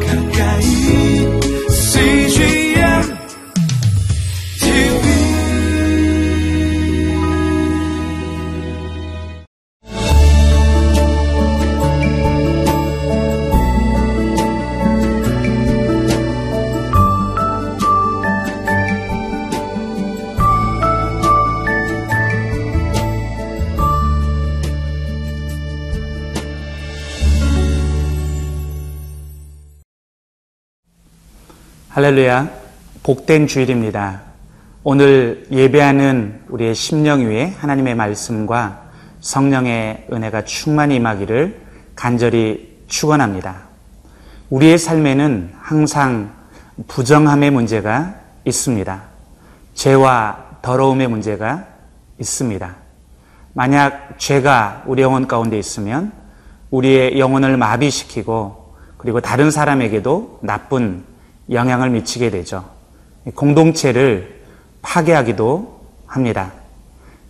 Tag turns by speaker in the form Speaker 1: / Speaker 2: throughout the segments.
Speaker 1: 가까
Speaker 2: 할렐루야. 복된 주일입니다. 오늘 예배하는 우리의 심령 위에 하나님의 말씀과 성령의 은혜가 충만히 임하기를 간절히 축원합니다. 우리의 삶에는 항상 부정함의 문제가 있습니다. 죄와 더러움의 문제가 있습니다. 만약 죄가 우리 영혼 가운데 있으면 우리의 영혼을 마비시키고 그리고 다른 사람에게도 나쁜 영향을 미치게 되죠. 공동체를 파괴하기도 합니다.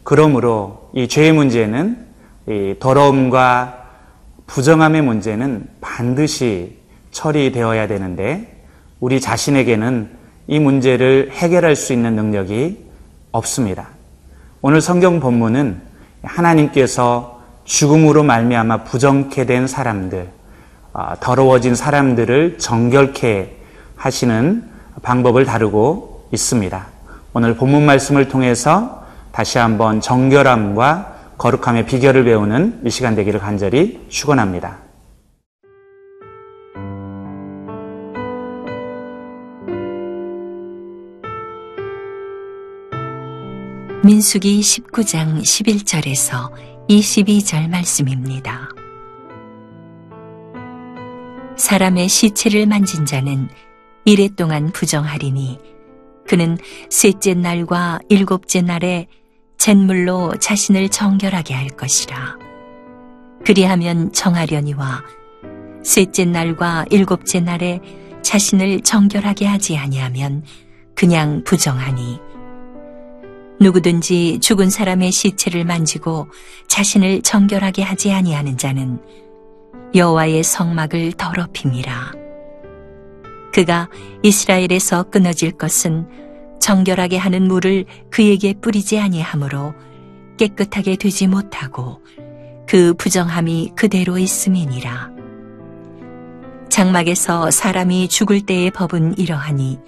Speaker 2: 그러므로 이 죄의 문제는 이 더러움과 부정함의 문제는 반드시 처리되어야 되는데 우리 자신에게는 이 문제를 해결할 수 있는 능력이 없습니다. 오늘 성경 본문은 하나님께서 죽음으로 말미암아 부정케 된 사람들, 어, 더러워진 사람들을 정결케 하시는 방법을 다루고 있습니다. 오늘 본문 말씀을 통해서 다시 한번 정결함과 거룩함의 비결을 배우는 이 시간 되기를 간절히 축원합니다.
Speaker 3: 민수기 19장 11절에서 22절 말씀입니다. 사람의 시체를 만진 자는 이래 동안 부정하리니 그는 셋째 날과 일곱째 날에 잿물로 자신을 정결하게 할 것이라. 그리하면 정하려니와 셋째 날과 일곱째 날에 자신을 정결하게 하지 아니하면 그냥 부정하니 누구든지 죽은 사람의 시체를 만지고 자신을 정결하게 하지 아니하는 자는 여호와의 성막을 더럽힘이라. 그가 이스라엘에서 끊어질 것은 정결하게 하는 물을 그에게 뿌리지 아니하므로 깨끗하게 되지 못하고 그 부정함이 그대로 있음이니라. 장막에서 사람이 죽을 때의 법은 이러하니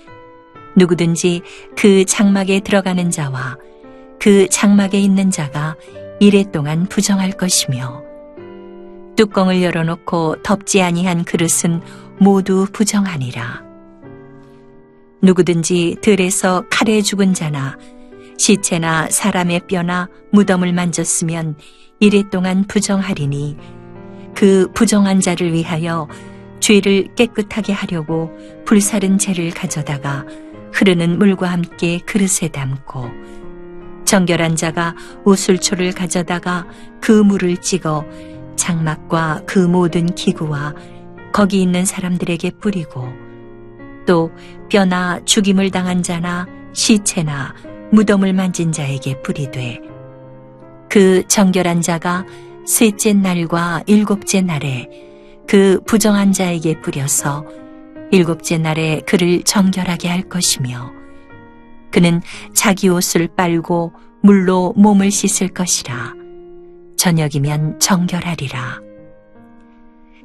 Speaker 3: 누구든지 그 장막에 들어가는 자와 그 장막에 있는 자가 이래 동안 부정할 것이며 뚜껑을 열어놓고 덮지 아니한 그릇은 모두 부정하니라. 누구든지 들에서 칼에 죽은 자나 시체나 사람의 뼈나 무덤을 만졌으면 이래 동안 부정하리니 그 부정한 자를 위하여 죄를 깨끗하게 하려고 불사른 재를 가져다가 흐르는 물과 함께 그릇에 담고 정결한 자가 우술초를 가져다가 그 물을 찍어 장막과 그 모든 기구와 거기 있는 사람들에게 뿌리고 또 뼈나 죽임을 당한 자나 시체나 무덤을 만진 자에게 뿌리되 그 정결한 자가 셋째 날과 일곱째 날에 그 부정한 자에게 뿌려서 일곱째 날에 그를 정결하게 할 것이며 그는 자기 옷을 빨고 물로 몸을 씻을 것이라. 저녁이면 정결하리라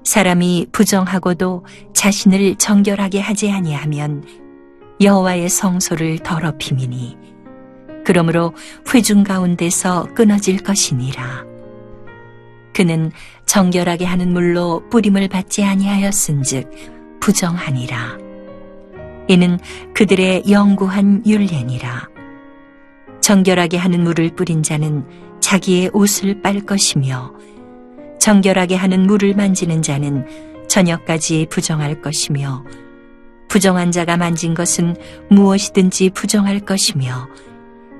Speaker 3: 사람이 부정하고도 자신을 정결하게 하지 아니하면 여호와의 성소를 더럽힘이니 그러므로 회중 가운데서 끊어질 것이니라. 그는 정결하게 하는 물로 뿌림을 받지 아니하였은즉 부정하니라. 이는 그들의 영구한 율례니라. 정결하게 하는 물을 뿌린 자는 자기의 옷을 빨 것이며 정결하게 하는 물을 만지는 자는 저녁까지 부정할 것이며 부정한 자가 만진 것은 무엇이든지 부정할 것이며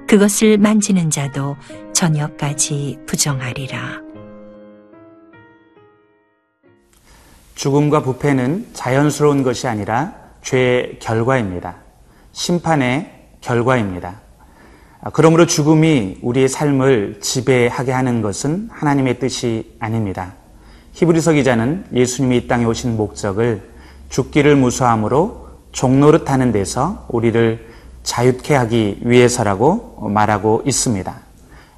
Speaker 3: 그것을 만지는 자도 저녁까지 부정하리라.
Speaker 2: 죽음과 부패는 자연스러운 것이 아니라 죄의 결과입니다. 심판의 결과입니다. 그러므로 죽음이 우리의 삶을 지배하게 하는 것은 하나님의 뜻이 아닙니다. 히브리서 기자는 예수님이 이 땅에 오신 목적을 죽기를 무서함으로 종노릇 하는 데서 우리를 자유케 하기 위해서라고 말하고 있습니다.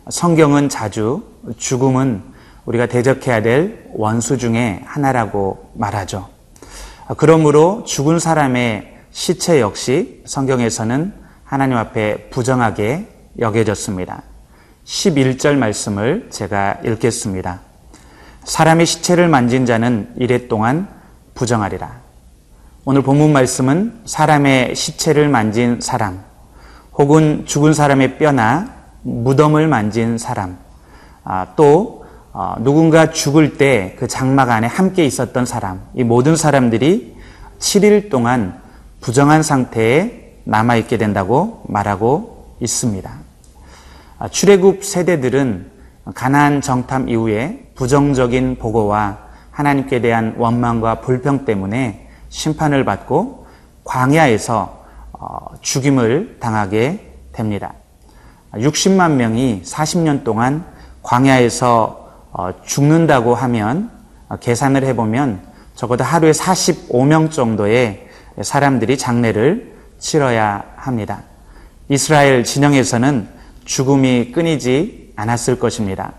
Speaker 2: 성경은 자주 죽음은 우리가 대적해야 될 원수 중에 하나라고 말하죠. 그러므로 죽은 사람의 시체 역시 성경에서는 하나님 앞에 부정하게 여겨졌습니다. 11절 말씀을 제가 읽겠습니다. 사람의 시체를 만진 자는 이래 동안 부정하리라. 오늘 본문 말씀은 사람의 시체를 만진 사람, 혹은 죽은 사람의 뼈나 무덤을 만진 사람, 아, 또 어, 누군가 죽을 때 그 장막 안에 함께 있었던 사람, 이 모든 사람들이 7일 동안 부정한 상태에 남아있게 된다고 말하고 있습니다. 아, 출애굽 세대들은 가나안 정탐 이후에 부정적인 보고와 하나님께 대한 원망과 불평 때문에 심판을 받고 광야에서 어, 죽임을 당하게 됩니다. 60만 명이 40년 동안 광야에서 어, 죽는다고 하면 어, 계산을 해보면 적어도 하루에 45명 정도의 사람들이 장례를 치러야 합니다. 이스라엘 진영에서는 죽음이 끊이지 않았을 것입니다.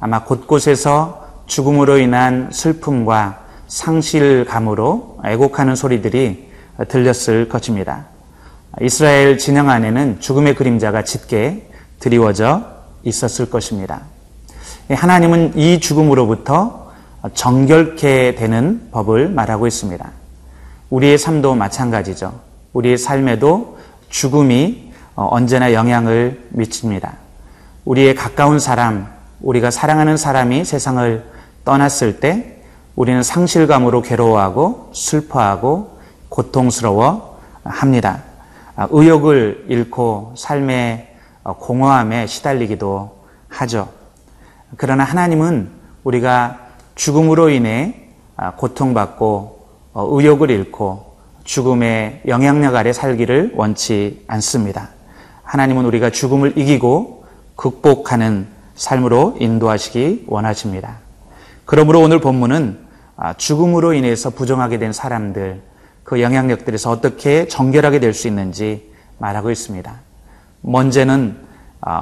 Speaker 2: 아마 곳곳에서 죽음으로 인한 슬픔과 상실감으로 애곡하는 소리들이 들렸을 것입니다. 이스라엘 진영 안에는 죽음의 그림자가 짙게 드리워져 있었을 것입니다. 하나님은 이 죽음으로부터 정결케 되는 법을 말하고 있습니다. 우리의 삶도 마찬가지죠. 우리의 삶에도 죽음이 언제나 영향을 미칩니다. 우리의 가까운 사람, 우리가 사랑하는 사람이 세상을 떠났을 때 우리는 상실감으로 괴로워하고 슬퍼하고 고통스러워 합니다. 의욕을 잃고 삶의 공허함에 시달리기도 하죠. 그러나 하나님은 우리가 죽음으로 인해 고통받고 의욕을 잃고 죽음의 영향력 아래 살기를 원치 않습니다. 하나님은 우리가 죽음을 이기고 극복하는 삶으로 인도하시기 원하십니다. 그러므로 오늘 본문은 죽음으로 인해서 부정하게 된 사람들, 그 영향력들에서 어떻게 정결하게 될 수 있는지 말하고 있습니다. 먼저는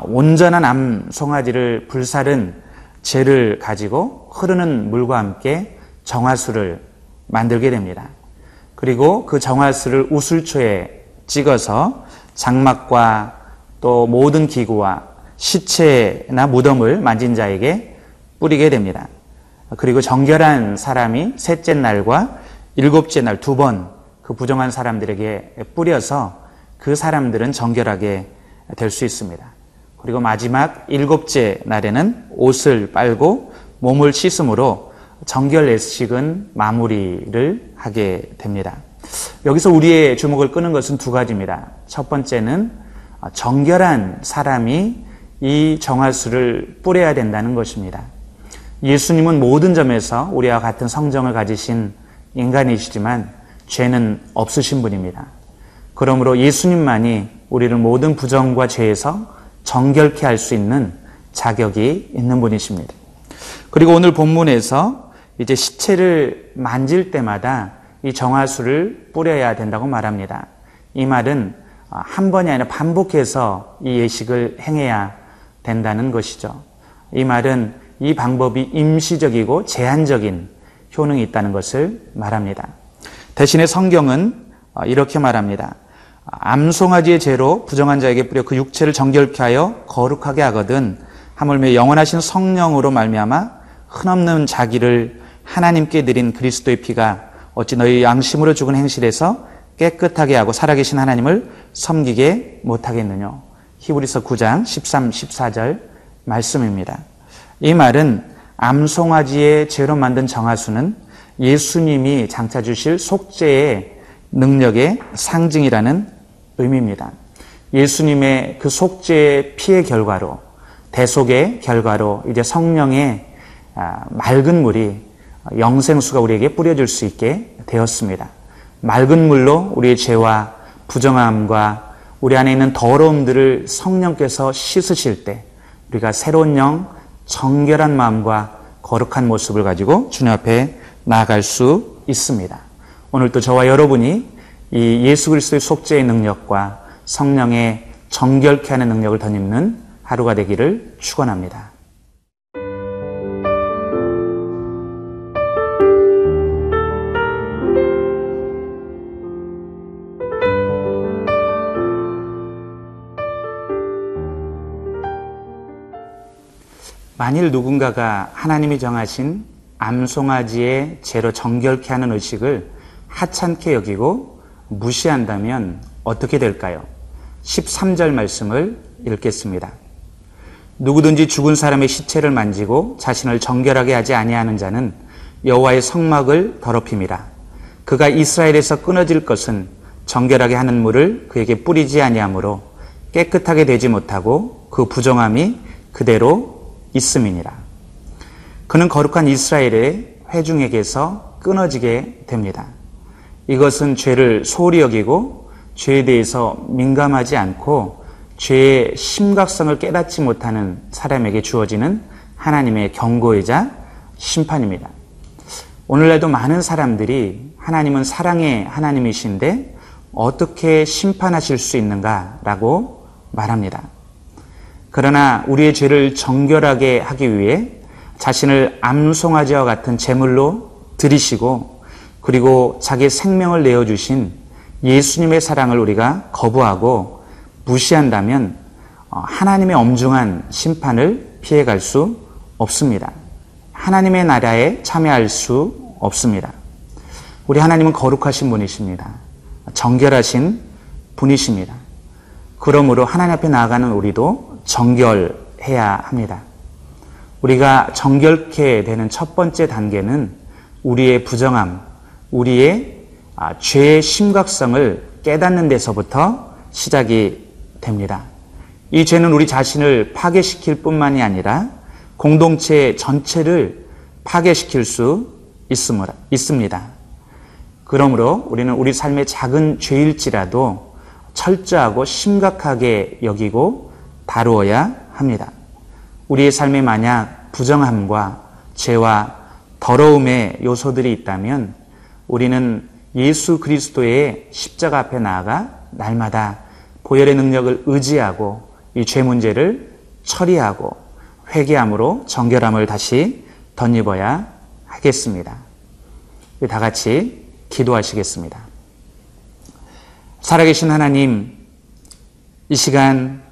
Speaker 2: 온전한 암 송아지를 불살은 재를 가지고 흐르는 물과 함께 정화수를 만들게 됩니다. 그리고 그 정화수를 우술초에 찍어서 장막과 또 모든 기구와 시체나 무덤을 만진 자에게 뿌리게 됩니다. 그리고 정결한 사람이 셋째 날과 일곱째 날 두 번 그 부정한 사람들에게 뿌려서 그 사람들은 정결하게 될 수 있습니다. 그리고 마지막 일곱째 날에는 옷을 빨고 몸을 씻음으로 정결 예식은 마무리를 하게 됩니다. 여기서 우리의 주목을 끄는 것은 두 가지입니다. 첫 번째는 정결한 사람이 이 정화수를 뿌려야 된다는 것입니다. 예수님은 모든 점에서 우리와 같은 성정을 가지신 인간이시지만 죄는 없으신 분입니다. 그러므로 예수님만이 우리를 모든 부정과 죄에서 정결케 할 수 있는 자격이 있는 분이십니다. 그리고 오늘 본문에서 이제 시체를 만질 때마다 이 정화수를 뿌려야 된다고 말합니다. 이 말은 한 번이 아니라 반복해서 이 예식을 행해야 된다는 것이죠. 이 말은 이 방법이 임시적이고 제한적인 효능이 있다는 것을 말합니다. 대신에 성경은 이렇게 말합니다. 암송아지의 죄로 부정한 자에게 뿌려 그 육체를 정결케 하여 거룩하게 하거든 하물며 영원하신 성령으로 말미암아 흔없는 자기를 하나님께 드린 그리스도의 피가 어찌 너희 양심으로 죽은 행실에서 깨끗하게 하고 살아계신 하나님을 섬기게 못하겠느냐. 히브리서 9장 13, 14절 말씀입니다. 이 말은 암송아지의 죄로 만든 정화수는 예수님이 장차 주실 속죄의 능력의 상징이라는 의미입니다. 예수님의 그 속죄의 피의 결과로 대속의 결과로 이제 성령의 아, 맑은 물이 영생수가 우리에게 뿌려질 수 있게 되었습니다. 맑은 물로 우리의 죄와 부정함과 우리 안에 있는 더러움들을 성령께서 씻으실 때 우리가 새로운 영, 정결한 마음과 거룩한 모습을 가지고 주님 앞에 나아갈 수 있습니다. 오늘도 저와 여러분이 이 예수 그리스도의 속죄의 능력과 성령의 정결케 하는 능력을 덧입는 하루가 되기를 축원합니다. 만일 누군가가 하나님이 정하신 암송아지의 죄로 정결케 하는 의식을 하찮게 여기고 무시한다면 어떻게 될까요? 13절 말씀을 읽겠습니다. 누구든지 죽은 사람의 시체를 만지고 자신을 정결하게 하지 아니하는 자는 여호와의 성막을 더럽힘이라. 그가 이스라엘에서 끊어질 것은 정결하게 하는 물을 그에게 뿌리지 아니하므로 깨끗하게 되지 못하고 그 부정함이 그대로 있음이니라. 그는 거룩한 이스라엘의 회중에게서 끊어지게 됩니다. 이것은 죄를 소홀히 여기고 죄에 대해서 민감하지 않고 죄의 심각성을 깨닫지 못하는 사람에게 주어지는 하나님의 경고이자 심판입니다. 오늘날도 많은 사람들이 하나님은 사랑의 하나님이신데 어떻게 심판하실 수 있는가라고 말합니다. 그러나 우리의 죄를 정결하게 하기 위해 자신을 암송아지와 같은 제물로 드리시고 그리고 자기 생명을 내어 주신 예수님의 사랑을 우리가 거부하고 무시한다면 어, 하나님의 엄중한 심판을 피해갈 수 없습니다. 하나님의 나라에 참여할 수 없습니다. 우리 하나님은 거룩하신 분이십니다. 정결하신 분이십니다. 그러므로 하나님 앞에 나아가는 우리도 정결해야 합니다. 우리가 정결케 되는 첫 번째 단계는 우리의 부정함, 우리의 아, 죄의 심각성을 깨닫는 데서부터 시작이 됩니다. 이 죄는 우리 자신을 파괴시킬 뿐만이 아니라 공동체 전체를 파괴시킬 수 있습니다. 그러므로 우리는 우리 삶의 작은 죄일지라도 철저하고 심각하게 여기고 다루어야 합니다. 우리의 삶에 만약 부정함과 죄와 더러움의 요소들이 있다면 우리는 예수 그리스도의 십자가 앞에 나아가 날마다 보혈의 능력을 의지하고 이 죄 문제를 처리하고 회개함으로 정결함을 다시 덧입어야 하겠습니다. 다 같이 기도하시겠습니다. 살아계신 하나님, 이 시간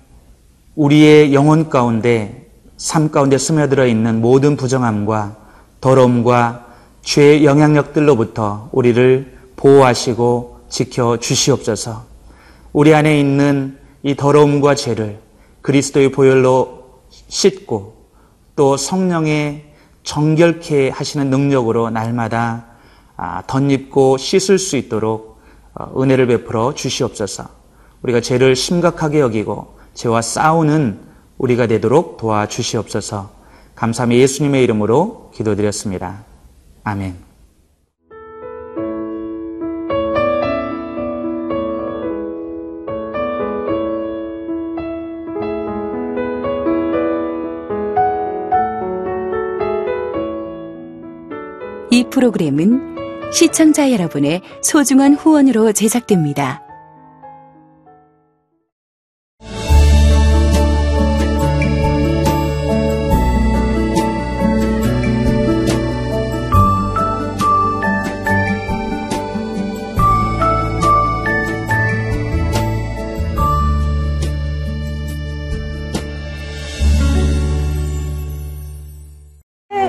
Speaker 2: 우리의 영혼 가운데 삶 가운데 스며들어 있는 모든 부정함과 더러움과 죄의 영향력들로부터 우리를 보호하시고 지켜 주시옵소서. 우리 안에 있는 이 더러움과 죄를 그리스도의 보혈로 씻고 또 성령의 정결케 하시는 능력으로 날마다 아, 덧입고 씻을 수 있도록 어, 은혜를 베풀어 주시옵소서. 우리가 죄를 심각하게 여기고 죄와 싸우는 우리가 되도록 도와주시옵소서. 감사함이 예수님의 이름으로 기도드렸습니다. 아멘.
Speaker 4: 이 프로그램은 시청자 여러분의 소중한 후원으로 제작됩니다.